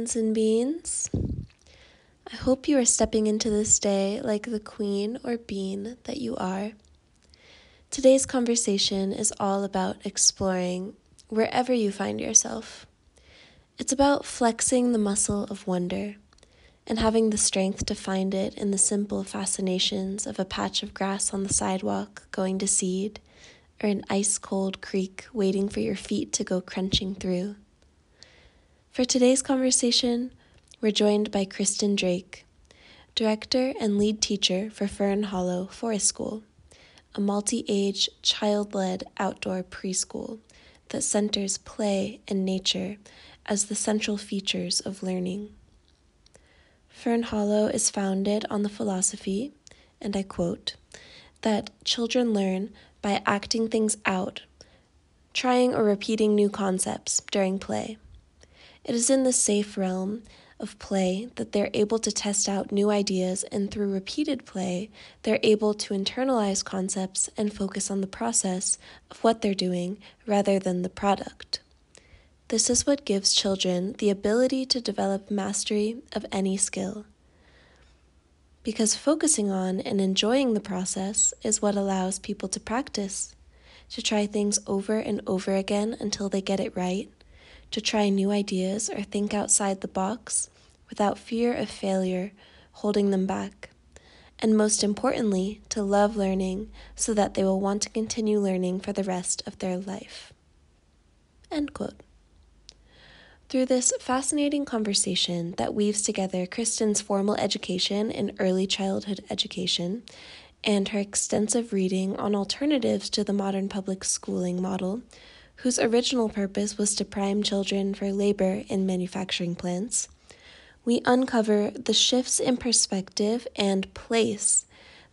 and beans. I hope you are stepping into this day like the queen or bean that you are. Today's conversation is all about exploring wherever you find yourself. It's about flexing the muscle of wonder and having the strength to find it in the simple fascinations of a patch of grass on the sidewalk going to seed or an ice cold creek waiting for your feet to go crunching through. For today's conversation, we're joined by Kristen Drake, director and lead teacher for Fern Hollow Forest School, a multi age, child led outdoor preschool that centers play and nature as the central features of learning. Fern Hollow is founded on the philosophy, and I quote, that children learn by acting things out, trying or repeating new concepts during play. It is in the safe realm of play that they're able to test out new ideas, and through repeated play, they're able to internalize concepts and focus on the process of what they're doing rather than the product. This is what gives children the ability to develop mastery of any skill. Because focusing on and enjoying the process is what allows people to practice, to try things over and over again until they get it right, to try new ideas or think outside the box without fear of failure holding them back, and most importantly, to love learning so that they will want to continue learning for the rest of their life. End quote. Through this fascinating conversation that weaves together Kristen's formal education in early childhood education and her extensive reading on alternatives to the modern public schooling model, whose original purpose was to prime children for labor in manufacturing plants, we uncover the shifts in perspective and place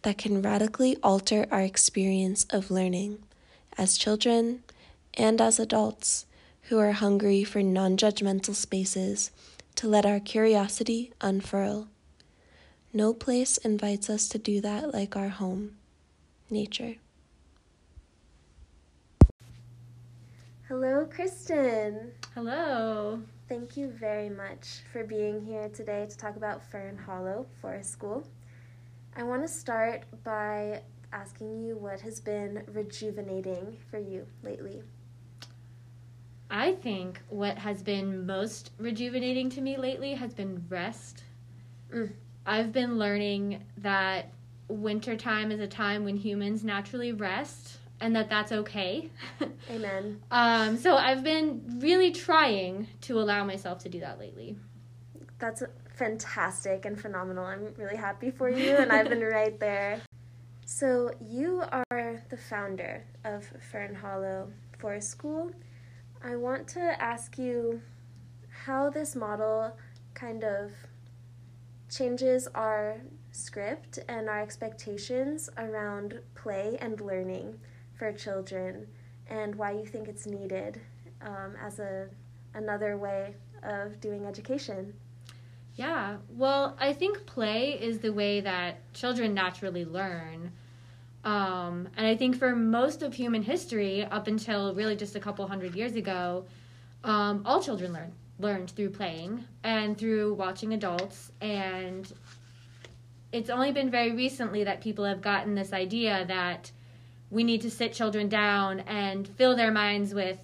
that can radically alter our experience of learning as children and as adults who are hungry for non judgmental spaces to let our curiosity unfurl. No place invites us to do that like our home, nature. Hello, Kristen. Hello. Thank you very much for being here today to talk about Fern Hollow Forest School. I want to start by asking you what has been rejuvenating for you lately. I think what has been most rejuvenating to me lately has been rest. Mm. I've been learning that wintertime is a time when humans naturally rest and that that's okay. Amen. um, so I've been really trying to allow myself to do that lately. That's fantastic and phenomenal. I'm really happy for you, and I've been right there. So, you are the founder of Fern Hollow Forest School, I want to ask you how this model kind of changes our script and our expectations around play and learning for children and why you think it's needed um, as a another way of doing education. Yeah, well, I think play is the way that children naturally learn. Um, and I think for most of human history, up until really just a couple hundred years ago, um, all children learn learned through playing and through watching adults. And it's only been very recently that people have gotten this idea that we need to sit children down and fill their minds with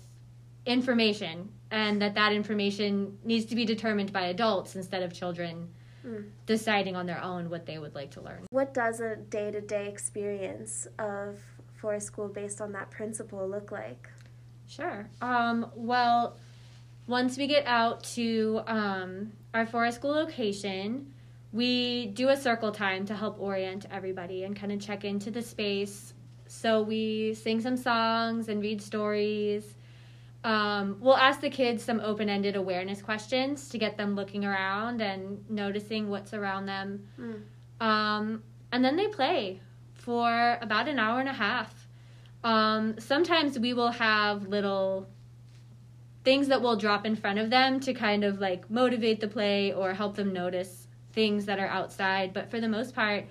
information and that that information needs to be determined by adults instead of children mm. deciding on their own what they would like to learn. What does a day to day experience of forest school based on that principle look like? Sure. Um, well, once we get out to um, our forest school location, we do a circle time to help orient everybody and kind of check into the space. So we sing some songs and read stories um, we'll ask the kids some open ended awareness questions to get them looking around and noticing what's around them. Mm. Um, and then they play for about an hour and a half. Um, sometimes we will have little things that we'll drop in front of them to kind of like motivate the play or help them notice things that are outside. But for the most part,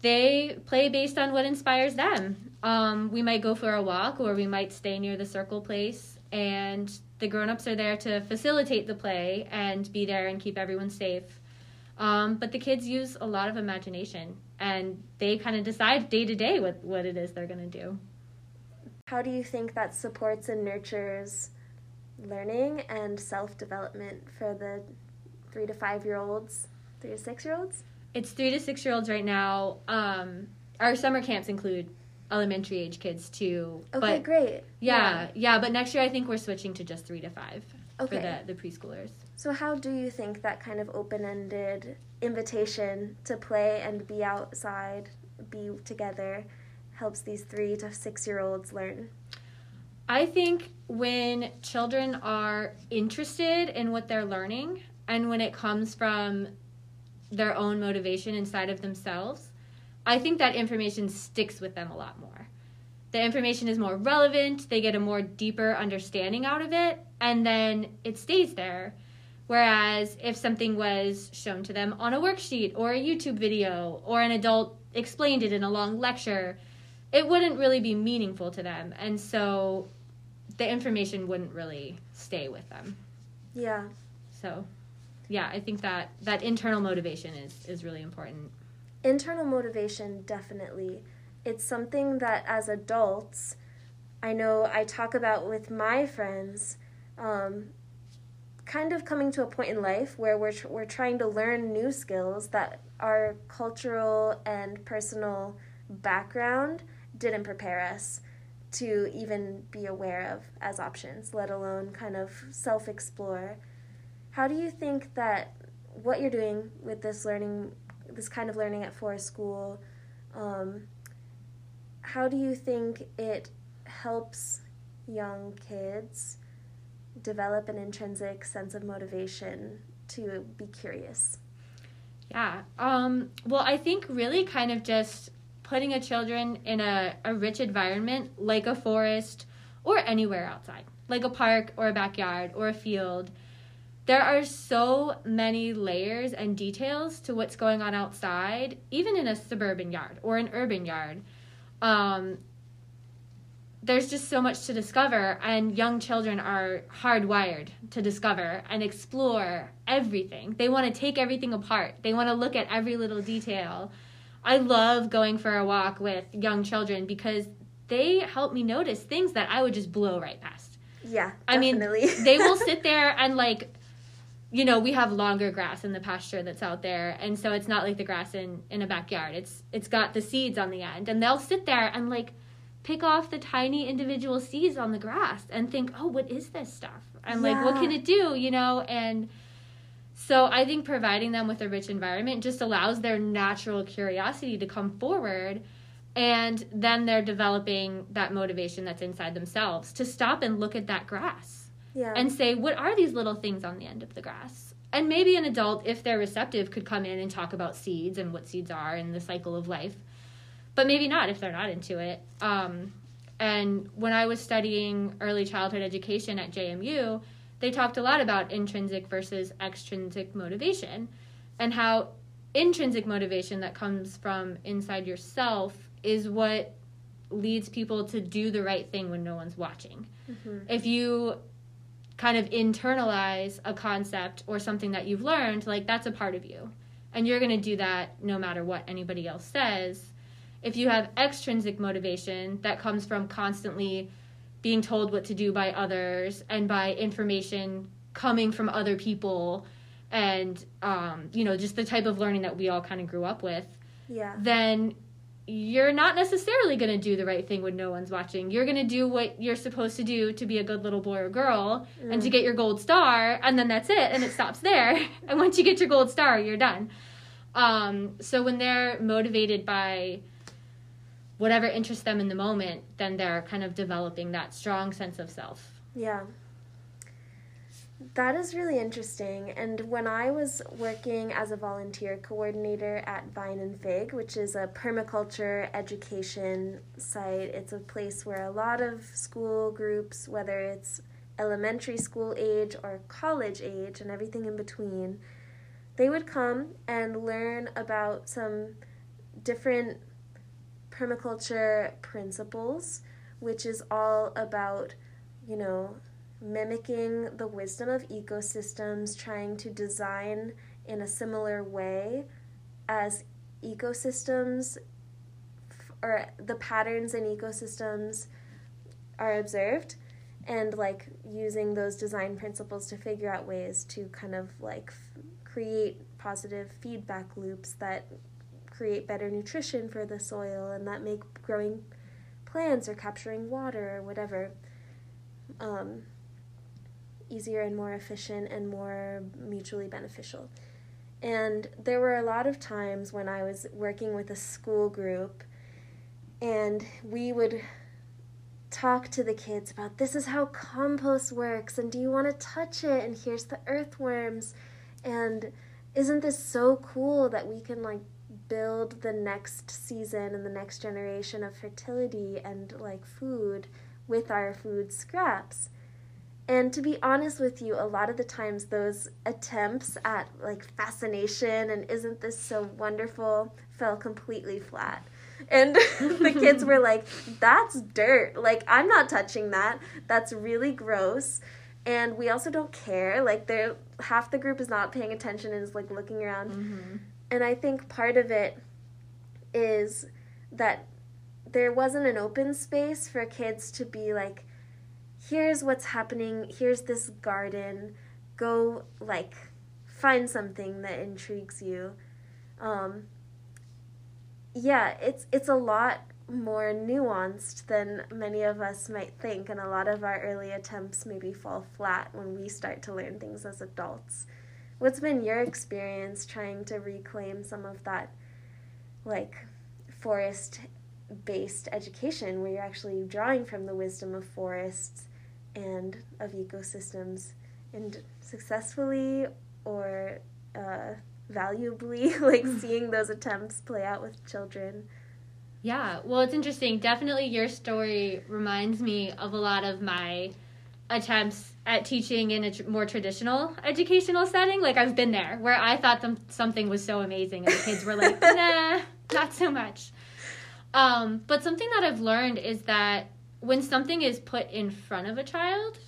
they play based on what inspires them. Um, we might go for a walk or we might stay near the circle place and the grown-ups are there to facilitate the play and be there and keep everyone safe. Um, but the kids use a lot of imagination and they kind of decide day to day what what it is they're going to do. How do you think that supports and nurtures learning and self development for the three to five year olds, three to six year olds? It's three to six year olds right now. Um, our summer camps include elementary age kids too. Okay, but great. Yeah, yeah, yeah, but next year I think we're switching to just three to five Okay. for the, the preschoolers. So, how do you think that kind of open ended invitation to play and be outside, be together, helps these three to six year olds learn? I think when children are interested in what they're learning and when it comes from their own motivation inside of themselves, I think that information sticks with them a lot more. The information is more relevant, they get a more deeper understanding out of it, and then it stays there. Whereas if something was shown to them on a worksheet or a YouTube video or an adult explained it in a long lecture, it wouldn't really be meaningful to them. And so the information wouldn't really stay with them. Yeah. So yeah, I think that that internal motivation is is really important. Internal motivation, definitely. It's something that as adults, I know I talk about with my friends, um, kind of coming to a point in life where we're, tr- we're trying to learn new skills that our cultural and personal background didn't prepare us to even be aware of as options, let alone kind of self explore. How do you think that what you're doing with this learning, this kind of learning at Forest School, um, how do you think it helps young kids develop an intrinsic sense of motivation to be curious? Yeah. Um, well, I think really kind of just putting a children in a, a rich environment like a forest or anywhere outside, like a park or a backyard or a field. There are so many layers and details to what's going on outside, even in a suburban yard or an urban yard. Um, there's just so much to discover, and young children are hardwired to discover and explore everything. They want to take everything apart, they want to look at every little detail. I love going for a walk with young children because they help me notice things that I would just blow right past. Yeah, I mean, they will sit there and like you know we have longer grass in the pasture that's out there and so it's not like the grass in in a backyard. It's it's got the seeds on the end and they'll sit there and like pick off the tiny individual seeds on the grass and think oh what is this stuff? And like what can it do you know? And so i think providing them with a rich environment just allows their natural curiosity to come forward and then they're developing that motivation that's inside themselves to stop and look at that grass yeah. and say, what are these little things on the end of the grass? And maybe an adult, if they're receptive, could come in and talk about seeds and what seeds are and the cycle of life. But maybe not if they're not into it. Um, and when I was studying early childhood education at JMU, they talked a lot about intrinsic versus extrinsic motivation and how intrinsic motivation that comes from inside yourself is what leads people to do the right thing when no one's watching. Mhm. If you kind of internalize a concept or something that you've learned, like that's a part of you. And you're going to do that no matter what anybody else says. If you have extrinsic motivation that comes from constantly being told what to do by others and by information coming from other people and um, you know just the type of learning that we all kind of grew up with yeah. then you're not necessarily going to do the right thing when no one's watching. You're going to do what you're supposed to do to be a good little boy or girl and to get your gold star, and then that's it, and it stops there. and once you get your gold star, you're done. Um, so when they're motivated by whatever interests them in the moment, then they're kind of developing that strong sense of self. Yeah. That is really interesting. And when I was working as a volunteer coordinator at Vine and Fig, which is a permaculture education site, it's a place where a lot of school groups, whether it's elementary school age or college age and everything in between, they would come and learn about some different permaculture principles, which is all about, you know, mimicking the wisdom of ecosystems, trying to design in a similar way as ecosystems or the patterns in ecosystems are observed and like using those design principles to figure out ways to kind of like f- create positive feedback loops that create better nutrition for the soil and that make growing plants or capturing water or whatever. Um, easier and more efficient and more mutually beneficial. And there were a lot of times when I was working with a school group and we would talk to the kids about this is how compost works and do you want to touch it? And here's the earthworms. And isn't this so cool that we can like build the next season and the next generation of fertility and like food with our food scraps and to be honest with you a lot of the times those attempts at like fascination and isn't this so wonderful fell completely flat and the kids were like, that's dirt. Like, I'm not touching that. That's really gross. And we also don't care. Like, they're half the group is not paying attention and is like looking around. Mm-hmm. And I think part of it is that there wasn't an open space for kids to be like, here's what's happening, here's this garden, go like find something that intrigues you. Um, yeah, it's it's a lot more nuanced than many of us might think, and a lot of our early attempts maybe fall flat when we start to learn things as adults. What's been your experience trying to reclaim some of that, like, forest based education where you're actually drawing from the wisdom of forests and of ecosystems and successfully or uh, valuably like seeing those attempts play out with children. Yeah well it's interesting. Definitely your story reminds me of a lot of my attempts at teaching in a tr- more traditional educational setting. Like i've been there where i thought them- something was so amazing and the kids were like nah not so much. Um, but something that i've learned is that when something is put in front of a child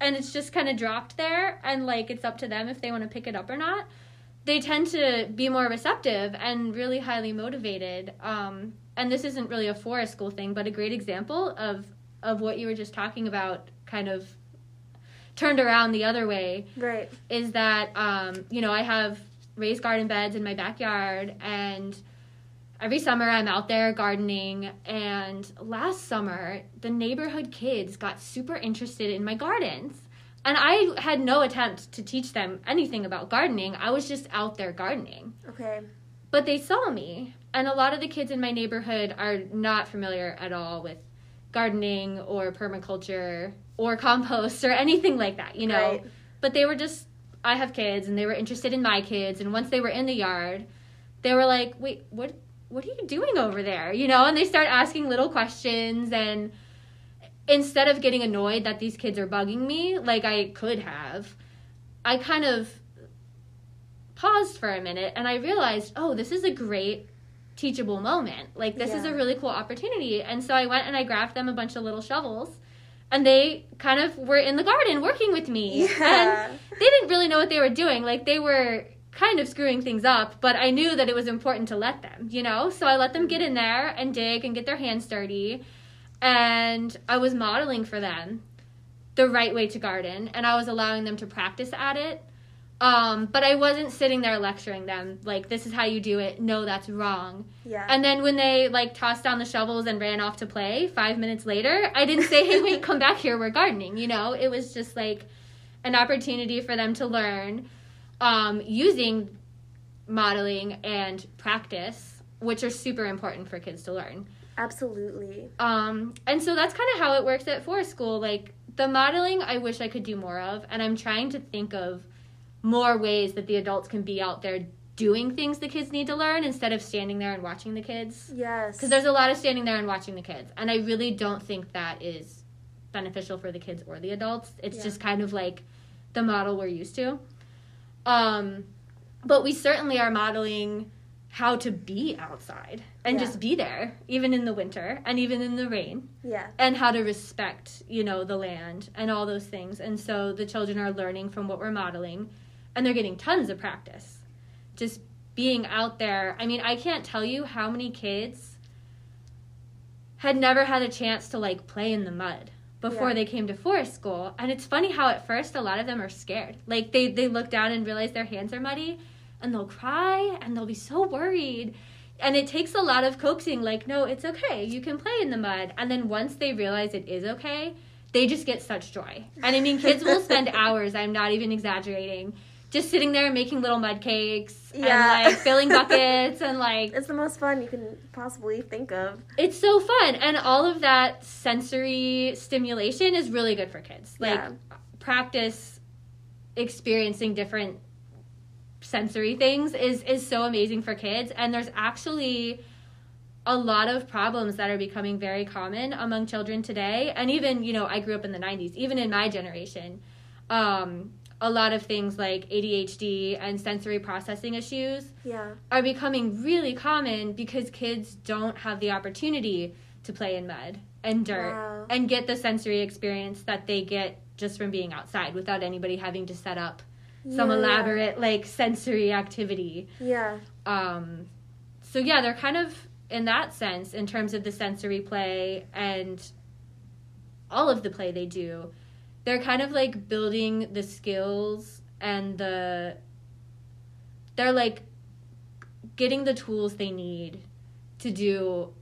and it's just kind of dropped there and like it's up to them if they want to pick it up or not they tend to be more receptive and really highly motivated. Um, and this isn't really a forest school thing, but a great example of of what you were just talking about, kind of turned around the other way. Right. Is that um, you know I have raised garden beds in my backyard and every summer I'm out there gardening and last summer the neighborhood kids got super interested in my gardens and I had no attempt to teach them anything about gardening. I was just out there gardening. Okay. But they saw me, and a lot of the kids in my neighborhood are not familiar at all with gardening or permaculture or compost or anything like that, you know. Right. But they were just I have kids and they were interested in my kids and once they were in the yard, they were like, "Wait, what what are you doing over there?" You know, and they start asking little questions and instead of getting annoyed that these kids are bugging me like I could have, I kind of paused for a minute and I realized, oh, this is a great teachable moment. Like this yeah. is a really cool opportunity. And so I went and I grabbed them a bunch of little shovels and they kind of were in the garden working with me. Yeah. And they didn't really know what they were doing. Like they were kind of screwing things up, but I knew that it was important to let them, you know? So I let them get in there and dig and get their hands dirty and I was modeling for them the right way to garden and I was allowing them to practice at it. Um, but I wasn't sitting there lecturing them like this is how you do it. No, that's wrong. Yeah. And then when they like tossed down the shovels and ran off to play 5 minutes later, I didn't say, "Hey, wait, come back here. We're gardening." You know, it was just like an opportunity for them to learn um, using modeling and practice, which are super important for kids to learn. Absolutely. Um, and so that's kind of how it works at forest school. Like the modeling, I wish I could do more of, and I'm trying to think of more ways that the adults can be out there doing things the kids need to learn instead of standing there and watching the kids. Yes. Because there's a lot of standing there and watching the kids, and I really don't think that is beneficial for the kids or the adults. It's yeah. just kind of like the model we're used to. Um, but we certainly are modeling how to be outside and Yeah. just be there, even in the winter and even in the rain, Yeah. and how to respect, you know, the land and all those things. And so the children are learning from what we're modeling, and they're getting tons of practice. Just being out there. I mean, I can't tell you how many kids had never had a chance to like play in the mud before Yeah. they came to forest school. And it's funny how at first a lot of them are scared. Like they they look down and realize their hands are muddy and they'll cry and they'll be so worried. And it takes a lot of coaxing like no, it's okay. You can play in the mud. And then once they realize it is okay, they just get such joy. And I mean kids will spend hours, I'm not even exaggerating, just sitting there making little mud cakes Yeah. and like filling buckets and like It's the most fun you can possibly think of. it's so fun and all of that sensory stimulation is really good for kids like Yeah. practice experiencing different sensory things is is so amazing for kids and there's actually a lot of problems that are becoming very common among children today and even you know i grew up in the 90s even in my generation um, a lot of things like adhd and sensory processing issues Yeah. are becoming really common because kids don't have the opportunity to play in mud and dirt Wow. and get the sensory experience that they get just from being outside without anybody having to set up some Yeah. elaborate like sensory activity. Yeah. Um, so yeah, they're kind of in that sense in terms of the sensory play and all of the play they do. They're kind of like building the skills and the they're like getting the tools they need to do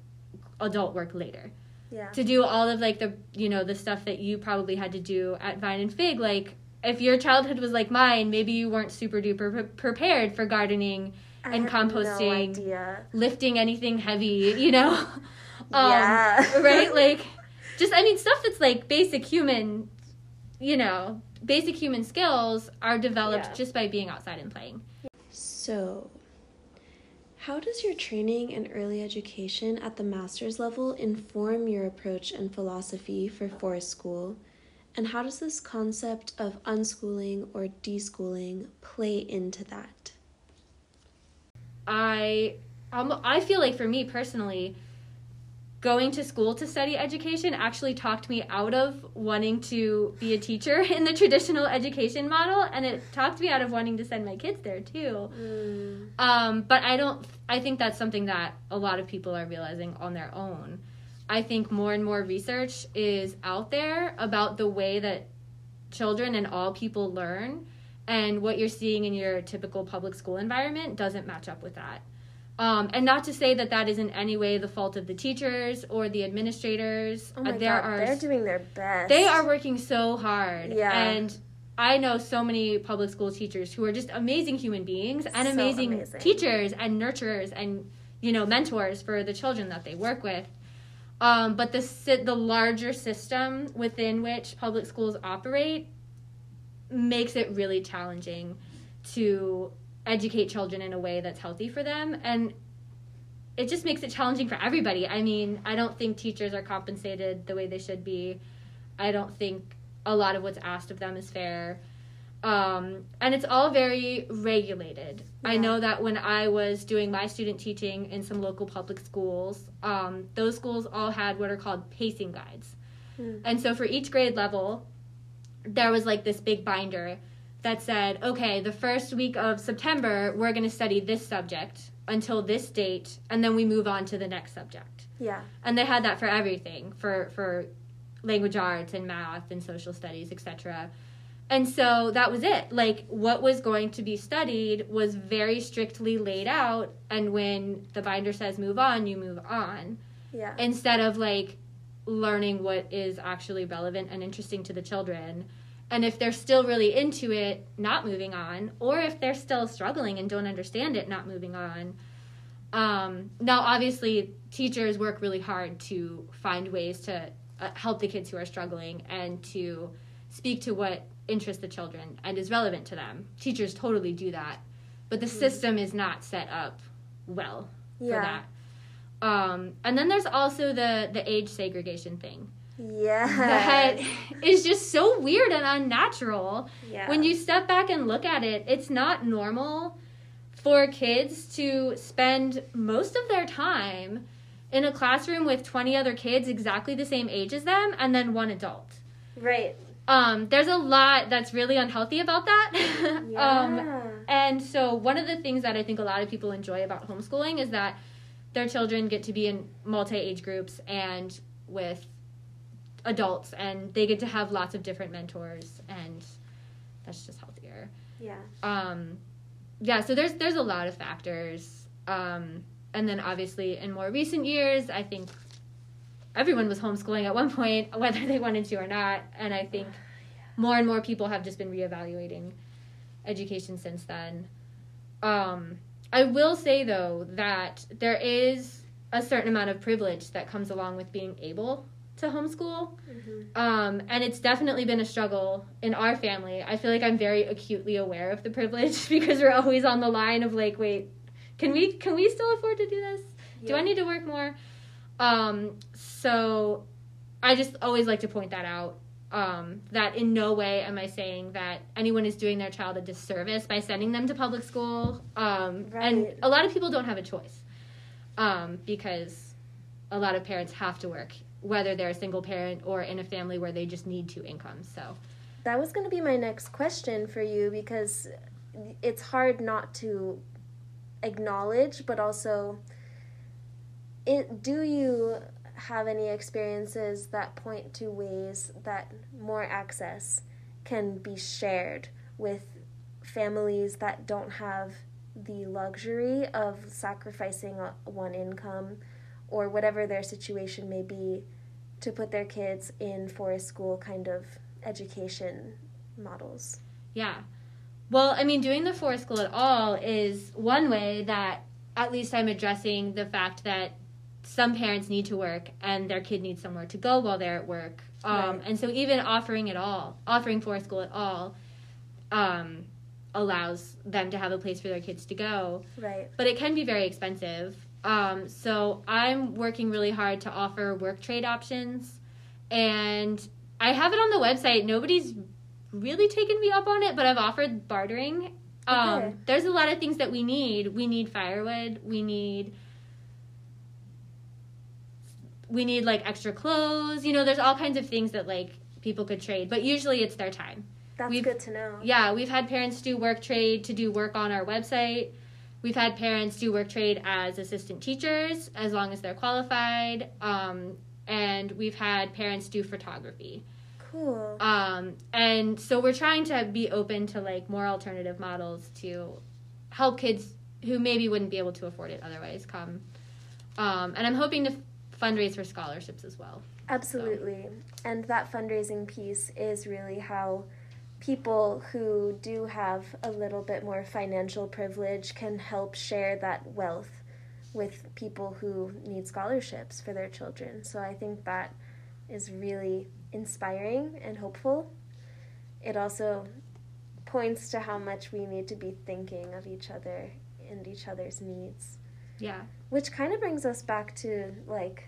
adult work later Yeah. to do all of like the you know the stuff that you probably had to do at Vine and Fig. Like if your childhood was like mine, maybe you weren't super duper pre- prepared for gardening, I and No composting. idea. lifting anything heavy. You know, um, Yeah. right? Like just I mean stuff that's like basic human, you know, basic human skills are developed Yeah. just by being outside and playing. So, how does your training in early education at the master's level inform your approach and philosophy for forest school? And how does this concept of unschooling or deschooling play into that? I um, I feel like for me personally, going to school to study education actually talked me out of wanting to be a teacher in the traditional education model, and it talked me out of wanting to send my kids there too. Mm, Um, but I don't. I think that's something that a lot of people are realizing on their own. I think more and more research is out there about the way that children and all people learn, and what you're seeing in your typical public school environment doesn't match up with that. Um, and not to say that that is in any way the fault of the teachers or the administrators. Oh my Uh, there god, are they're doing their best. they are working so hard. Yeah. And I know so many public school teachers who are just amazing human beings and So amazing, amazing. teachers and nurturers and you know mentors for the children that they work with. Um, but the the larger system within which public schools operate makes it really challenging to educate children in a way that's healthy for them and it just makes it challenging for everybody. I mean, I don't think teachers are compensated the way they should be. I don't think a lot of what's asked of them is fair. Um, and it's all very regulated. I know that when I was doing my student teaching in some local public schools, um, those schools all had what are called pacing guides. Hmm. And so for each grade level, there was like this big binder that said, okay, the first week of September, we're going to study this subject until this date, and then we move on to the next subject. Yeah. And they had that for everything, for for language arts and math and social studies, etc. And so that was it. Like what was going to be studied was very strictly laid out, and when the binder says move on, you move on Yeah. instead of like learning what is actually relevant and interesting to the children. And if they're still really into it, not moving on, or if they're still struggling and don't understand it, not moving on. Um, now, obviously, teachers work really hard to find ways to uh, help the kids who are struggling and to speak to what interests the children and is relevant to them. Teachers totally do that, but the system is not set up well for that. Um, and then there's also the the age segregation thing Yeah. that is just so weird and unnatural. yeah. When you step back and look at it, it's not normal for kids to spend most of their time in a classroom with 20 other kids exactly the same age as them and then one adult. Right. Um, there's a lot that's really unhealthy about that. Yeah. um, and so, one of the things that I think a lot of people enjoy about homeschooling is that their children get to be in multi age groups and with adults, and they get to have lots of different mentors, and that's just healthier. yeah. Um, yeah, so there's there's a lot of factors, um, and then obviously in more recent years, I think everyone was homeschooling at one point, whether they wanted to or not, and I think more and more people have just been reevaluating education since then. Um, I will say though that there is a certain amount of privilege that comes along with being able to homeschool. Mhm. Um, and it's definitely been a struggle in our family. I feel like I'm very acutely aware of the privilege because we're always on the line of like, wait, can we can we still afford to do this? Do I need to work more? Um, so I just always like to point that out. Um, that in no way am I saying that anyone is doing their child a disservice by sending them to public school. Um, And a lot of people don't have a choice um, because a lot of parents have to work, whether they're a single parent or in a family where they just need two incomes. So That was going to be my next question for you because it's hard not to acknowledge, but also, it. Do you have any experiences that point to ways that more access can be shared with families that don't have the luxury of sacrificing uh, one income or whatever their situation may be to put their kids in forest school kind of education models. Yeah. Well, I mean, doing the forest school at all is one way that at least I'm addressing the fact that some parents need to work and their kid needs somewhere to go while they're at work. Um, Right. And so even offering it all, offering forest school at all, um, allows them to have a place for their kids to go. Right. But it can be very expensive. Um, so I'm working really hard to offer work trade options. And I have it on the website. Nobody's really taken me up on it, but I've offered bartering. Um, Okay. There's a lot of things that we need. We need firewood. We need we need like extra clothes. You know, there's all kinds of things that like people could trade, but usually it's their time. That's We've- good to know. Yeah, we've had parents do work trade to do work on our website. We've had parents do work trade as assistant teachers as long as they're qualified. Um, and we've had parents do photography. Cool. Um, and so we're trying to be open to like more alternative models to help kids who maybe wouldn't be able to afford it otherwise come. Um, and I'm hoping to fundraise for scholarships as well. Absolutely. And that fundraising piece is really how people who do have a little bit more financial privilege can help share that wealth with people who need scholarships for their children. So I think that is really inspiring and hopeful. It also points to how much we need to be thinking of each other and each other's needs. Yeah. Which kind of brings us back to like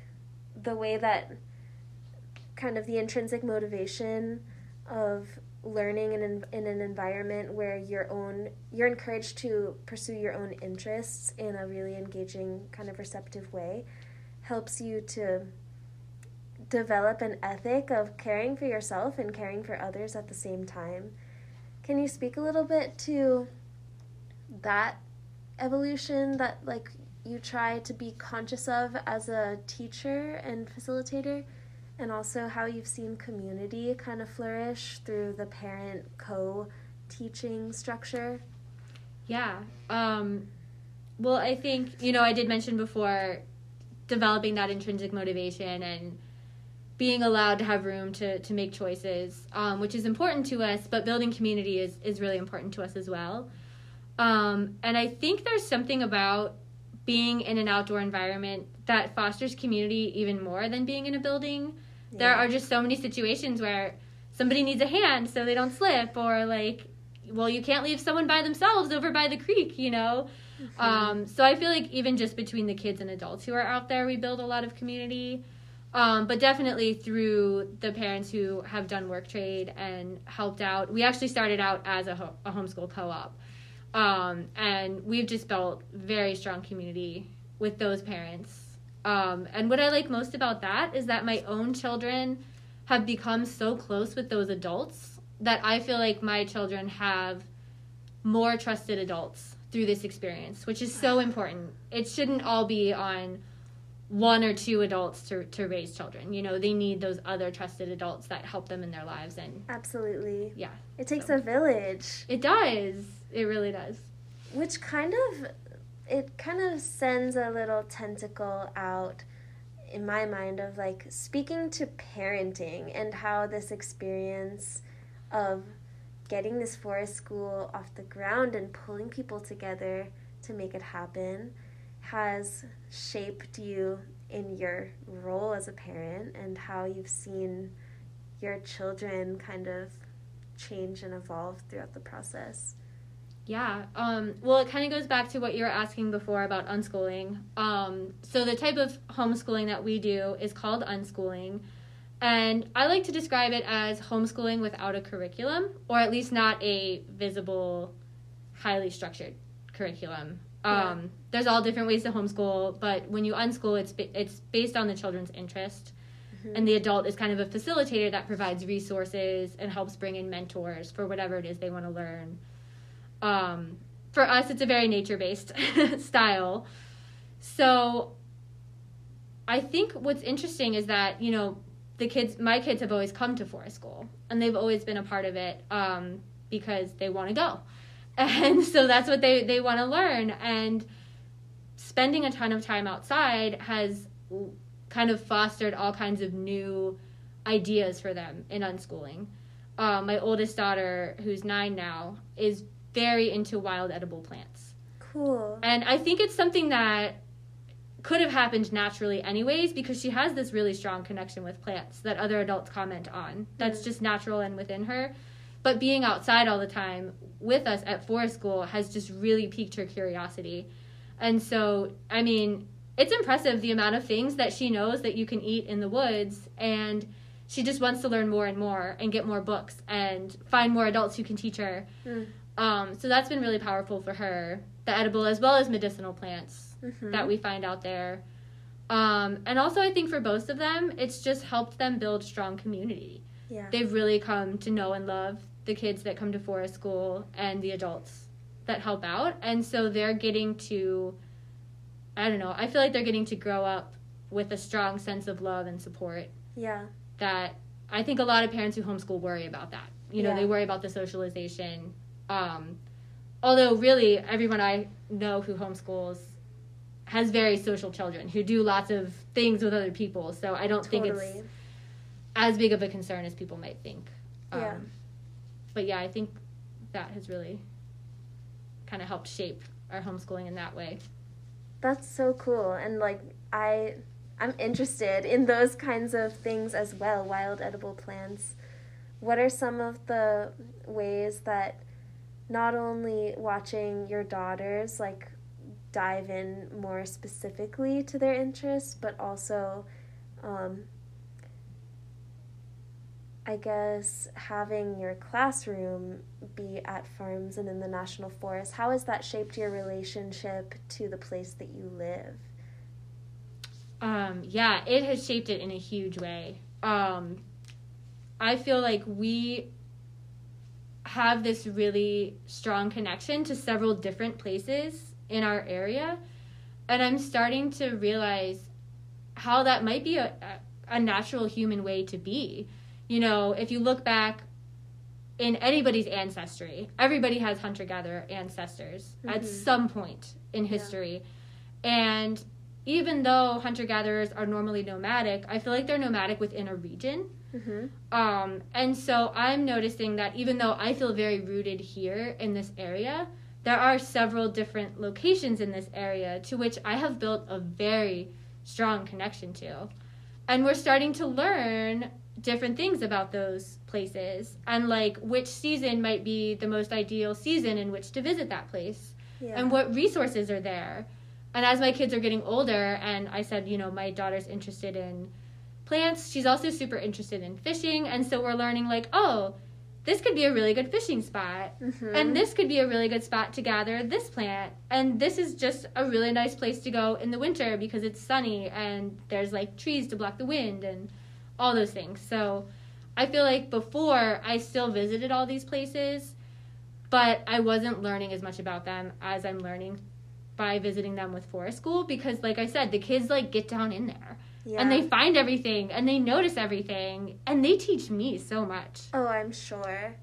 the way that kind of the intrinsic motivation of learning in an, in an environment where your own you're encouraged to pursue your own interests in a really engaging kind of receptive way helps you to develop an ethic of caring for yourself and caring for others at the same time. Can you speak a little bit to that evolution that like you try to be conscious of as a teacher and facilitator and also how you've seen community kind of flourish through the parent co teaching structure Yeah. Um, well, I think, you know, I did mention before developing that intrinsic motivation and being allowed to have room to, to make choices, um, which is important to us, but building community is, is really important to us as well. Um, and I think there's something about being in an outdoor environment that fosters community even more than being in a building. There Yeah. are just so many situations where somebody needs a hand so they don't slip, or like, well, you can't leave someone by themselves over by the creek, you know? Um, so I feel like even just between the kids and adults who are out there, we build a lot of community. Um, but definitely through the parents who have done work trade and helped out. We actually started out as a, ho- a homeschool co op. Um, and we've just built very strong community with those parents. Um, and what I like most about that is that my own children have become so close with those adults that I feel like my children have more trusted adults through this experience, which is so important. It shouldn't all be on one or two adults to, to raise children. You know, they need those other trusted adults that help them in their lives. And Absolutely. yeah, It takes So- a village, it does. It really does. which kind of it kind of sends a little tentacle out in my mind of like speaking to parenting and how this experience of getting this forest school off the ground and pulling people together to make it happen has shaped you in your role as a parent and how you've seen your children kind of change and evolve throughout the process. Yeah. Um, well, it kind of goes back to what you were asking before about unschooling. Um, so, the type of homeschooling that we do is called unschooling. And I like to describe it as homeschooling without a curriculum, or at least not a visible, highly structured curriculum. Yeah. Um, There's all different ways to homeschool, but when you unschool, it's, ba- it's based on the children's interest. And the adult is kind of a facilitator that provides resources and helps bring in mentors for whatever it is they want to learn. Um, for us, it's a very nature based style. So I think what's interesting is that, you know, the kids, my kids have always come to forest school and they've always been a part of it um, because they want to go. And so that's what they, they want to learn. And spending a ton of time outside has kind of fostered all kinds of new ideas for them in unschooling. Um, my oldest daughter, who's nine now, is very into wild edible plants. Cool. And I think it's something that could have happened naturally anyways because she has this really strong connection with plants that other adults comment on. That's Mm. just natural and within her. But being outside all the time with us at forest school has just really piqued her curiosity. And so, I mean, it's impressive the amount of things that she knows that you can eat in the woods and she just wants to learn more and more and get more books and find more adults who can teach her. Mm. Um, so that's been really powerful for her, the edible as well as medicinal plants Mhm. that we find out there. Um, and also, I think for both of them, it's just helped them build strong community. yeah. They've really come to know and love the kids that come to forest school and the adults that help out. And so they're getting to, I don't know, I feel like they're getting to grow up with a strong sense of love and support yeah. that I think a lot of parents who homeschool worry about that. You know, Yeah. they worry about the socialization. Um, although, really, everyone I know who homeschools has very social children who do lots of things with other people. So I don't think it's as big of a concern as people might think. Um, Yeah. But yeah, I think that has really kind of helped shape our homeschooling in that way. That's so cool. And like I I'm interested in those kinds of things as well, wild edible plants. What are some of the ways that not only watching your daughters like dive in more specifically to their interests, but also um, I guess having your classroom be at farms and in the national forest, how has that shaped your relationship to the place that you live? Um, yeah, it has shaped it in a huge way. Um, I feel like we have this really strong connection to several different places in our area, and I'm starting to realize how that might be a, a, natural human way to be. You know, if you look back in anybody's ancestry, everybody has hunter gatherer ancestors at Mhm. some point in Yeah. history. And even though hunter gatherers are normally nomadic, I feel like they're nomadic within a region. Mm-hmm. Um, and so I'm noticing that even though I feel very rooted here in this area, there are several different locations in this area to which I have built a very strong connection to. And we're starting to learn different things about those places and like which season might be the most ideal season in which to visit that place Yeah. and what resources are there. And as my kids are getting older, and I said, you know, my daughter's interested in plants, she's also super interested in fishing. And so we're learning, like, oh, this could be a really good fishing spot. Mhm. And this could be a really good spot to gather this plant. And this is just a really nice place to go in the winter because it's sunny and there's like trees to block the wind and all those things. So I feel like before I still visited all these places, but I wasn't learning as much about them as I'm learning by visiting them with forest school because like I said, the kids like get down in there yeah. and they find everything and they notice everything and they teach me so much. Oh, I'm sure.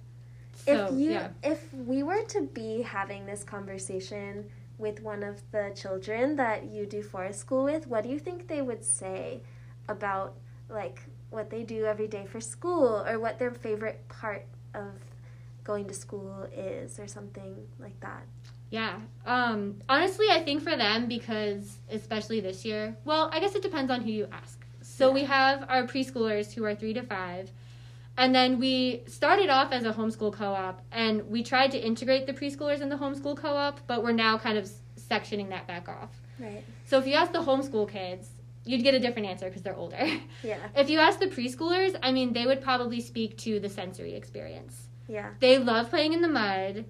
So, if you yeah. if we were to be having this conversation with one of the children that you do forest school with, what do you think they would say about like what they do every day for school or what their favorite part of going to school is or something like that? Yeah. Um, honestly, I think for them, because especially this year, well, I guess it depends on who you ask. So Yeah. we have our preschoolers who are three to five. And then we started off as a homeschool co op, and we tried to integrate the preschoolers in the homeschool co op, but we're now kind of sectioning that back off. Right. So if you ask the homeschool kids, you'd get a different answer because they're older. Yeah. if you ask the preschoolers, I mean, they would probably speak to the sensory experience. Yeah. They love playing in the mud.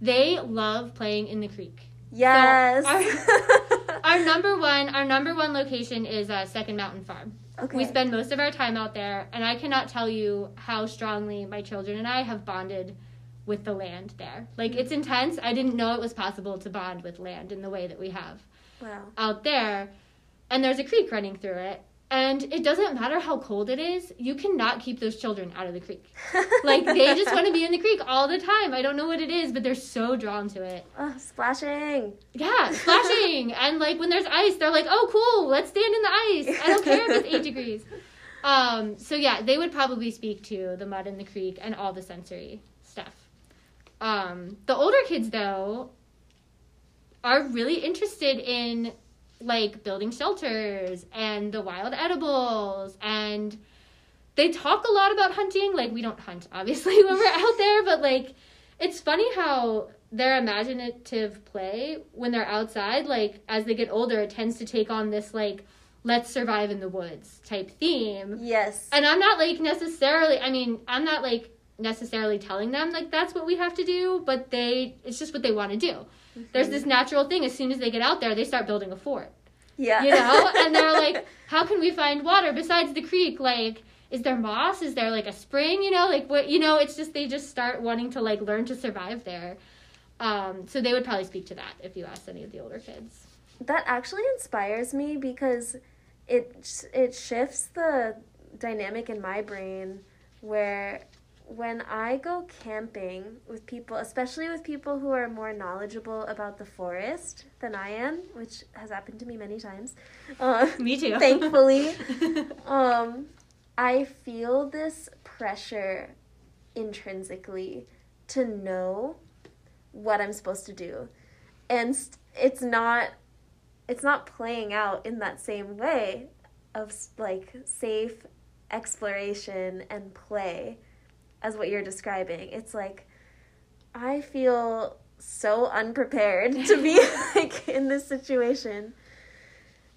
They love playing in the creek. Yes. Our number one, our number one location is uh, Second Mountain Farm. okay. We spend most of our time out there, and I cannot tell you how strongly my children and I have bonded with the land there. Like it's intense. I didn't know it was possible to bond with land in the way that we have wow. out there. And there's a creek running through it, and it doesn't matter how cold it is. You cannot keep those children out of the creek. Like they just want to be in the creek all the time. I don't know what it is, but they're so drawn to it. oh, splashing. Yeah, splashing. and like when there's ice, they're like, "Oh, cool, let's stand in the ice." I don't care if it's 8 degrees. Um, so yeah, they would probably speak to the mud in the creek and all the sensory stuff. Um, the older kids though are really interested in like building shelters and the wild edibles and they talk a lot about hunting. Like we don't hunt obviously when we're out there, but like it's funny how their imaginative play when they're outside, like as they get older, it tends to take on this like let's survive in the woods type theme. Yes. And I'm not like necessarily I mean, I'm not like necessarily telling them like that's what we have to do, but they it's just what they want to do. There's this natural thing as soon as they get out there, they start building a fort. Yeah. you know? And they're like how can we find water besides the creek? Like is there moss? Is there like a spring? You know? Like what you know it's just they just start wanting to like learn to survive there. Um so they would probably speak to that if you asked any of the older kids. That actually inspires me because it it shifts the dynamic in my brain where when I go camping with people, especially with people who are more knowledgeable about the forest than I am, which has happened to me many times, uh, me too thankfully, um, I feel this pressure intrinsically to know what I'm supposed to do. And st- it's not it's not playing out in that same way of like safe exploration and play as what you're describing. It's like I feel so unprepared to be like in this situation.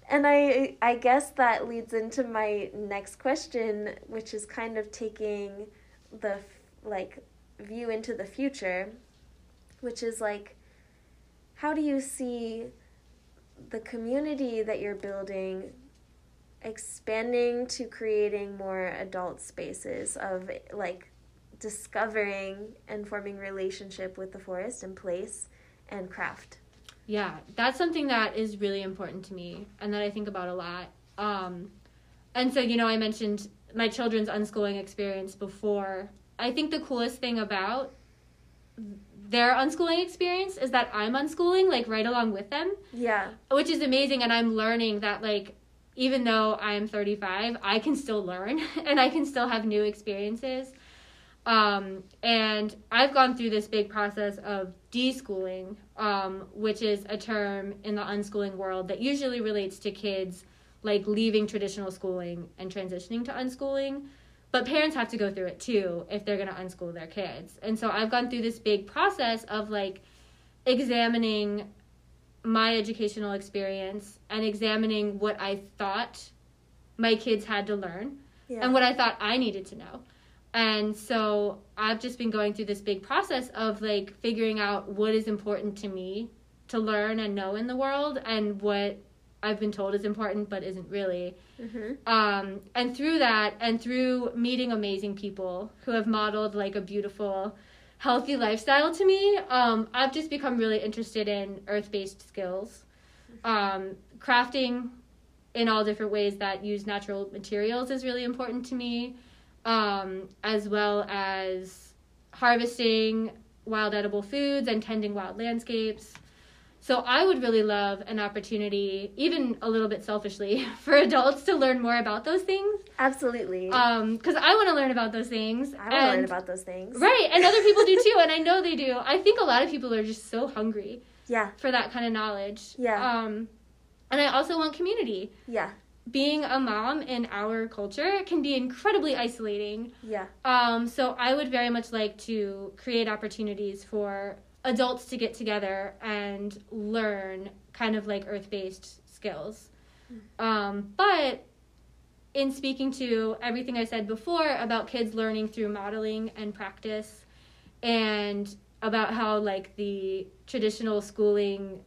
And I I guess that leads into my next question, which is kind of taking the like view into the future, which is like how do you see the community that you're building expanding to creating more adult spaces of like discovering and forming relationship with the forest and place and craft. Yeah, that's something that is really important to me and that I think about a lot. Um, and so, you know, I mentioned my children's unschooling experience before. I think the coolest thing about their unschooling experience is that I'm unschooling, like, right along with them, Yeah. which is amazing. And I'm learning that, like, even though I am 35, I can still learn and I can still have new experiences. Um, and I've gone through this big process of deschooling, um, which is a term in the unschooling world that usually relates to kids like leaving traditional schooling and transitioning to unschooling. But parents have to go through it too if they're going to unschool their kids. And so I've gone through this big process of like examining my educational experience and examining what I thought my kids had to learn Yeah. and what I thought I needed to know. And so I've just been going through this big process of like figuring out what is important to me to learn and know in the world and what I've been told is important but isn't really. Mm-hmm. Um, and through that and through meeting amazing people who have modeled like a beautiful, healthy lifestyle to me, um, I've just become really interested in earth based skills. Um, crafting in all different ways that use natural materials is really important to me um, as well as harvesting wild edible foods and tending wild landscapes. So I would really love an opportunity, even a little bit selfishly, for adults to learn more about those things. Absolutely. Because I want to learn about those things. I want to learn about those things. Right, and other people do too, and I know they do. I think a lot of people are just so hungry Yeah. for that kind of knowledge. Yeah. Um, and I also want community. Yeah. Being a mom in our culture can be incredibly isolating. Yeah. Um, so I would very much like to create opportunities for adults to get together and learn kind of like earth based skills. Um, but in speaking to everything I said before about kids learning through modeling and practice and about how like the traditional schooling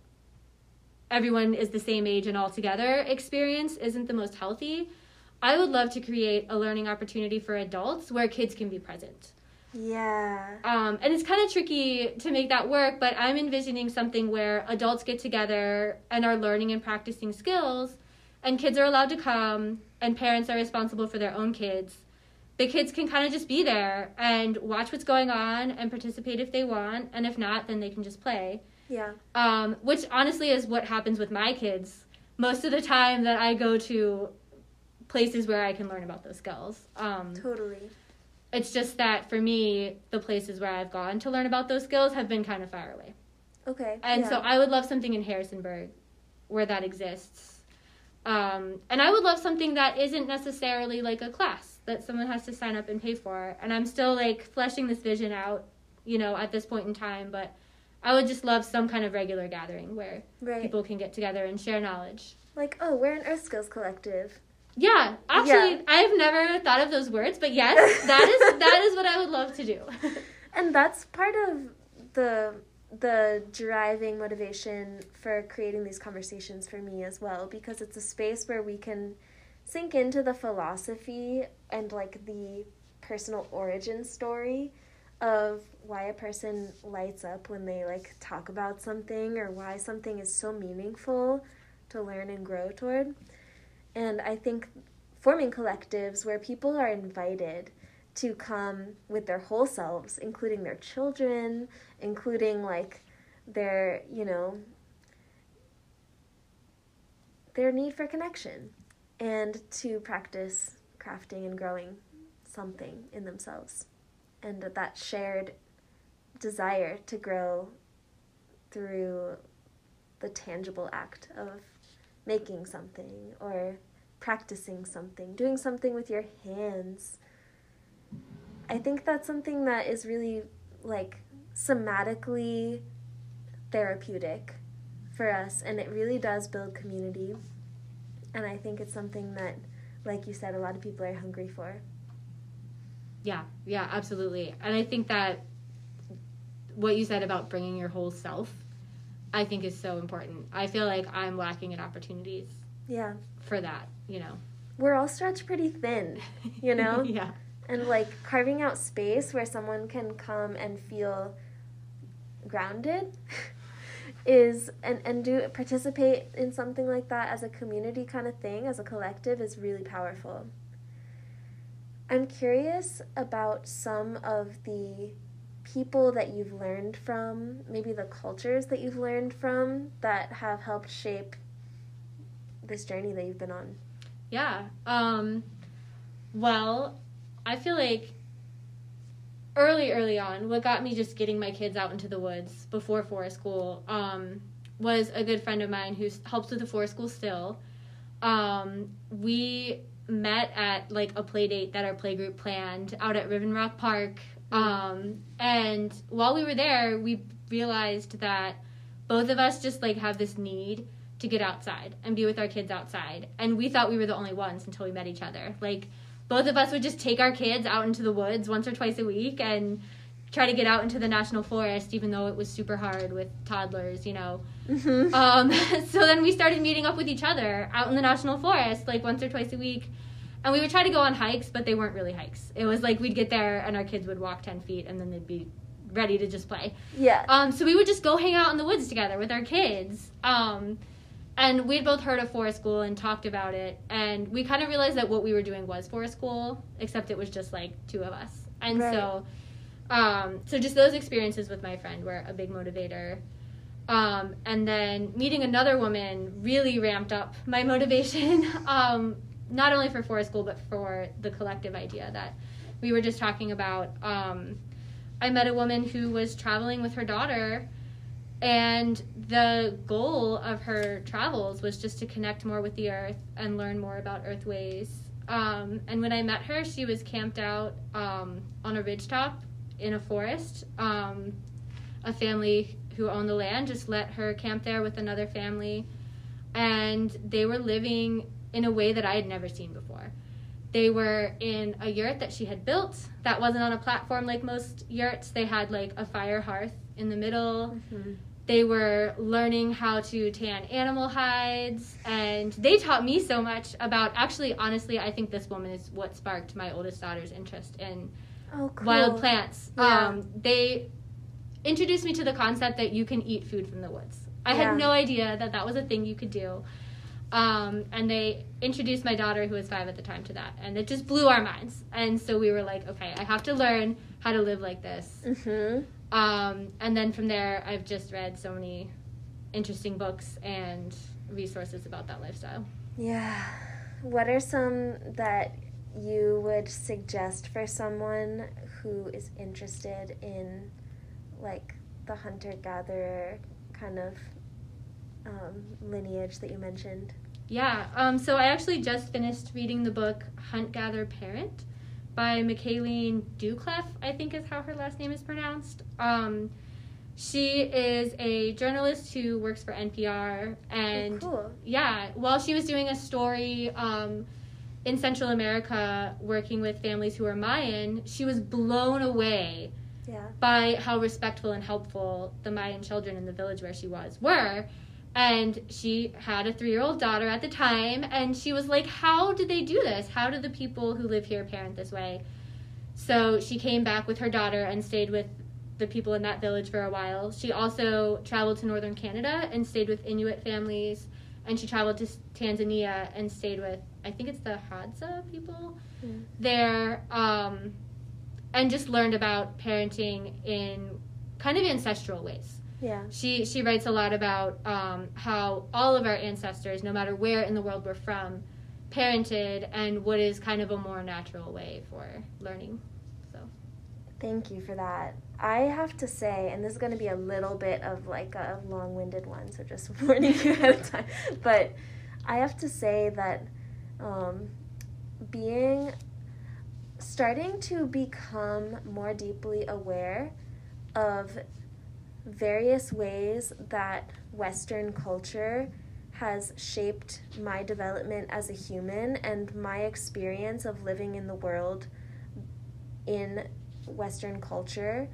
everyone is the same age and all together experience isn't the most healthy. I would love to create a learning opportunity for adults where kids can be present. Yeah. Um, and it's kind of tricky to make that work, but I'm envisioning something where adults get together and are learning and practicing skills, and kids are allowed to come, and parents are responsible for their own kids. The kids can kind of just be there and watch what's going on and participate if they want, and if not, then they can just play. Yeah. Um, which honestly is what happens with my kids most of the time that I go to places where I can learn about those skills. Um, Totally. it's just that for me, the places where I've gone to learn about those skills have been kind of far away. Okay. And yeah. so I would love something in Harrisonburg where that exists. Um, and I would love something that isn't necessarily like a class that someone has to sign up and pay for. And I'm still like fleshing this vision out, you know, at this point in time. But I would just love some kind of regular gathering where right. people can get together and share knowledge. like, oh, we're an Earth Skills Collective. Yeah, actually, Yeah. I've never thought of those words, but yes, that is that is what I would love to do. and that's part of the the driving motivation for creating these conversations for me as well because it's a space where we can sink into the philosophy and like the personal origin story of why a person lights up when they like talk about something or why something is so meaningful to learn and grow toward and i think forming collectives where people are invited to come with their whole selves, including their children, including like their, you know, their need for connection, and to practice crafting and growing something in themselves. And that shared desire to grow through the tangible act of making something or practicing something, doing something with your hands. I think that's something that is really like somatically therapeutic for us and it really does build community. And I think it's something that like you said a lot of people are hungry for. Yeah, yeah, absolutely. And I think that what you said about bringing your whole self, I think is so important. I feel like I'm lacking in opportunities Yeah. for that, you know. We're all stretched pretty thin, you know? yeah. and like carving out space where someone can come and feel grounded is and and do participate in something like that as a community kind of thing as a collective is really powerful i'm curious about some of the people that you've learned from maybe the cultures that you've learned from that have helped shape this journey that you've been on Yeah. Um well, I feel like early early on what got me just getting my kids out into the woods before forest school um was a good friend of mine who helps with the forest school still. Um we met at like a play date that our play group planned out at Riven Rock Park. Um and while we were there, we realized that both of us just like have this need to get outside and be with our kids outside. And we thought we were the only ones until we met each other. Like both of us would just take our kids out into the woods once or twice a week and try to get out into the national forest, even though it was super hard with toddlers, you know. Mm-hmm. Um, so then we started meeting up with each other out in the national forest, like once or twice a week. And we would try to go on hikes, but they weren't really hikes. It was like we'd get there and our kids would walk 10 feet and then they'd be ready to just play. Yeah. Um, so we would just go hang out in the woods together with our kids. Um, and we'd both heard of forest school and talked about it. And we kind of realized that what we were doing was forest school, except it was just like two of us. And right. so um, so just those experiences with my friend were a big motivator. Um, and then meeting another woman really ramped up my motivation, um, not only for forest school, but for the collective idea that we were just talking about. Um, I met a woman who was traveling with her daughter, and the goal of her travels was just to connect more with the earth and learn more about earth ways. Um, and when I met her, she was camped out um, on a ridgetop in a forest. Um, a family who owned the land just let her camp there with another family, and they were living in a way that I had never seen before. They were in a yurt that she had built that wasn't on a platform like most yurts. They had like a fire hearth in the middle. Mm-hmm. They were learning how to tan animal hides, and they taught me so much about. Actually, honestly, I think this woman is what sparked my oldest daughter's interest in oh, cool. wild plants. Yeah. Um, they introduced me to the concept that you can eat food from the woods. I yeah. had no idea that that was a thing you could do. Um, and they introduced my daughter, who was five at the time, to that, and it just blew our minds. And so we were like, okay, I have to learn how to live like this. Mm-hmm. Um, and then from there, I've just read so many interesting books and resources about that lifestyle. Yeah. What are some that you would suggest for someone who is interested in like the hunter gatherer kind of um, lineage that you mentioned? Yeah, um, so I actually just finished reading the book Hunt Gather Parent by Michaeleen Doucleff, I think is how her last name is pronounced. Um, she is a journalist who works for NPR, and oh, cool. yeah, while she was doing a story um, in Central America working with families who are Mayan, she was blown away yeah. by how respectful and helpful the Mayan children in the village where she was were. And she had a three year old daughter at the time, and she was like, How did they do this? How do the people who live here parent this way? So she came back with her daughter and stayed with the people in that village for a while. She also traveled to northern Canada and stayed with Inuit families, and she traveled to Tanzania and stayed with I think it's the Hadza people mm. there, um, and just learned about parenting in kind of ancestral ways. Yeah. She she writes a lot about um, how all of our ancestors, no matter where in the world we're from, parented and what is kind of a more natural way for learning. Thank you for that. I have to say, and this is going to be a little bit of like a long-winded one, so just warning you ahead of time. But I have to say that um, being starting to become more deeply aware of various ways that Western culture has shaped my development as a human and my experience of living in the world in Western culture,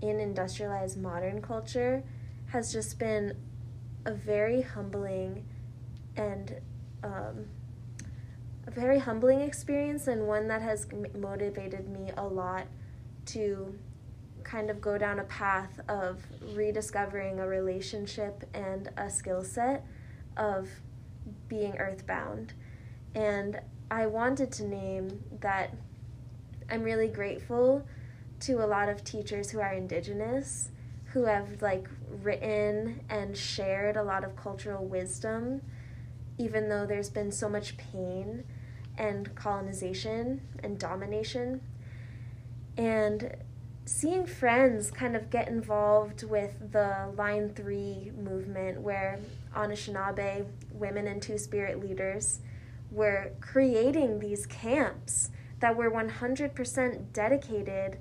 in industrialized modern culture, has just been a very humbling and um, a very humbling experience and one that has motivated me a lot to kind of go down a path of rediscovering a relationship and a skill set of being earthbound. And I wanted to name that I'm really grateful to a lot of teachers who are indigenous who have like written and shared a lot of cultural wisdom even though there's been so much pain and colonization and domination. And seeing friends kind of get involved with the Line 3 movement, where Anishinaabe women and Two Spirit leaders were creating these camps that were 100% dedicated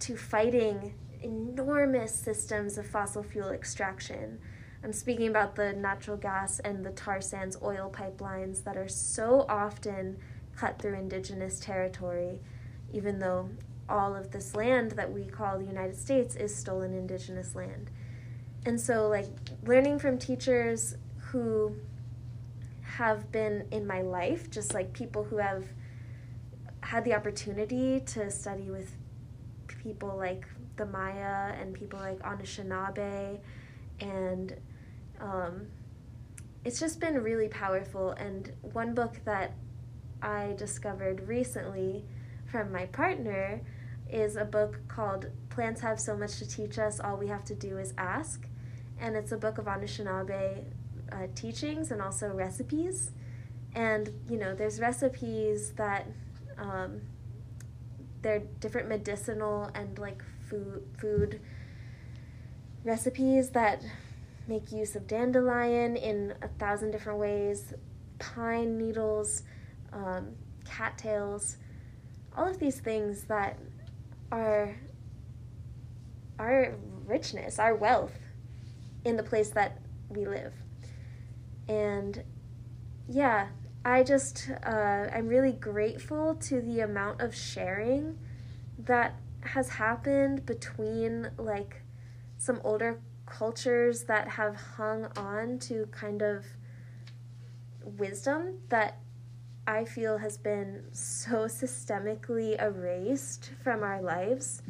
to fighting enormous systems of fossil fuel extraction. I'm speaking about the natural gas and the tar sands oil pipelines that are so often cut through indigenous territory, even though all of this land that we call the United States is stolen indigenous land. And so, like, learning from teachers who have been in my life, just like people who have had the opportunity to study with people like the Maya and people like Anishinaabe, and um, it's just been really powerful. And one book that I discovered recently from my partner is a book called Plants Have So Much to Teach Us, All We Have to Do Is Ask. And it's a book of Anishinaabe uh, teachings and also recipes. And, you know, there's recipes that um, they're different medicinal and like food, food recipes that make use of dandelion in a thousand different ways, pine needles, um, cattails, all of these things that our our richness, our wealth in the place that we live. And yeah, I just uh, I'm really grateful to the amount of sharing that has happened between like some older cultures that have hung on to kind of wisdom that I feel has been so systemically erased from our lives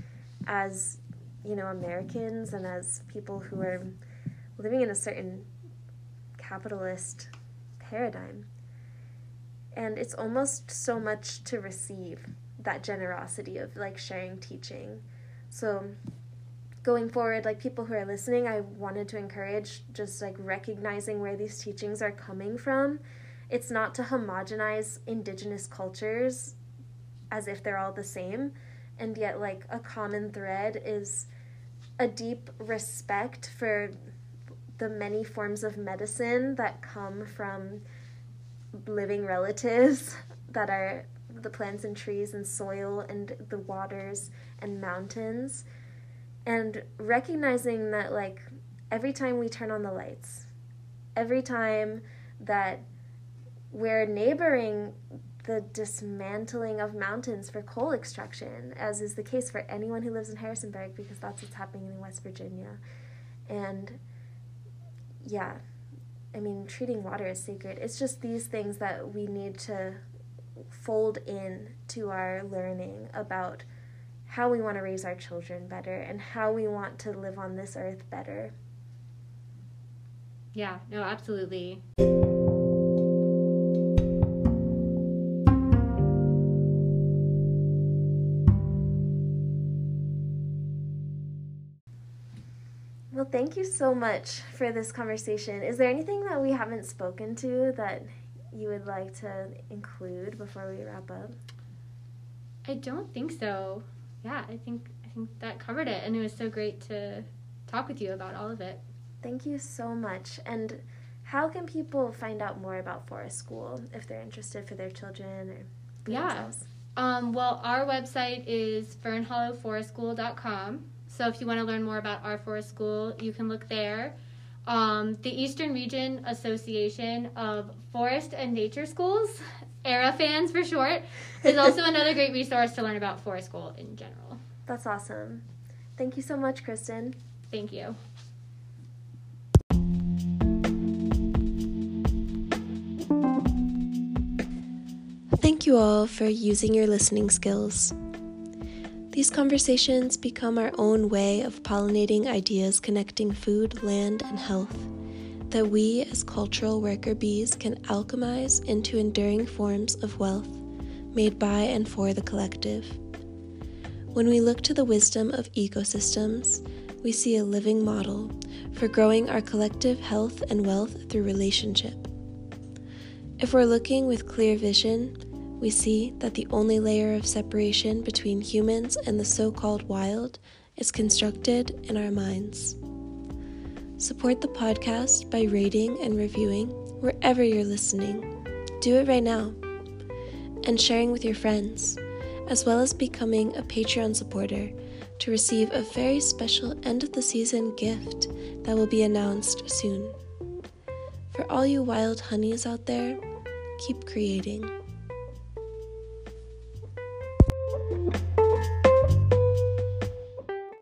as, you know, Americans and as people who are living in a certain capitalist paradigm. And it's almost so much to receive that generosity of like sharing teaching. So going forward, like people who are listening, I wanted to encourage just like recognizing where these teachings are coming from it's not to homogenize indigenous cultures as if they're all the same and yet like a common thread is a deep respect for the many forms of medicine that come from living relatives that are the plants and trees and soil and the waters and mountains and recognizing that like every time we turn on the lights every time that we're neighboring the dismantling of mountains for coal extraction, as is the case for anyone who lives in Harrisonburg, because that's what's happening in West Virginia. And yeah, I mean, treating water as sacred. It's just these things that we need to fold in to our learning about how we want to raise our children better and how we want to live on this earth better. Yeah, no, absolutely. Thank you so much for this conversation. Is there anything that we haven't spoken to that you would like to include before we wrap up? I don't think so. Yeah, I think I think that covered it and it was so great to talk with you about all of it. Thank you so much. And how can people find out more about Forest School if they're interested for their children or yeah. Themselves? Um, well, our website is fernhollowforestschool.com so if you want to learn more about our forest school, you can look there. Um, the Eastern Region Association of Forest and Nature Schools, ERA fans for short, is also another great resource to learn about forest school in general. That's awesome. Thank you so much, Kristen. Thank you. Thank you all for using your listening skills. These conversations become our own way of pollinating ideas connecting food, land, and health that we as cultural worker bees can alchemize into enduring forms of wealth made by and for the collective. When we look to the wisdom of ecosystems, we see a living model for growing our collective health and wealth through relationship. If we're looking with clear vision, we see that the only layer of separation between humans and the so called wild is constructed in our minds. Support the podcast by rating and reviewing wherever you're listening. Do it right now. And sharing with your friends, as well as becoming a Patreon supporter to receive a very special end of the season gift that will be announced soon. For all you wild honeys out there, keep creating.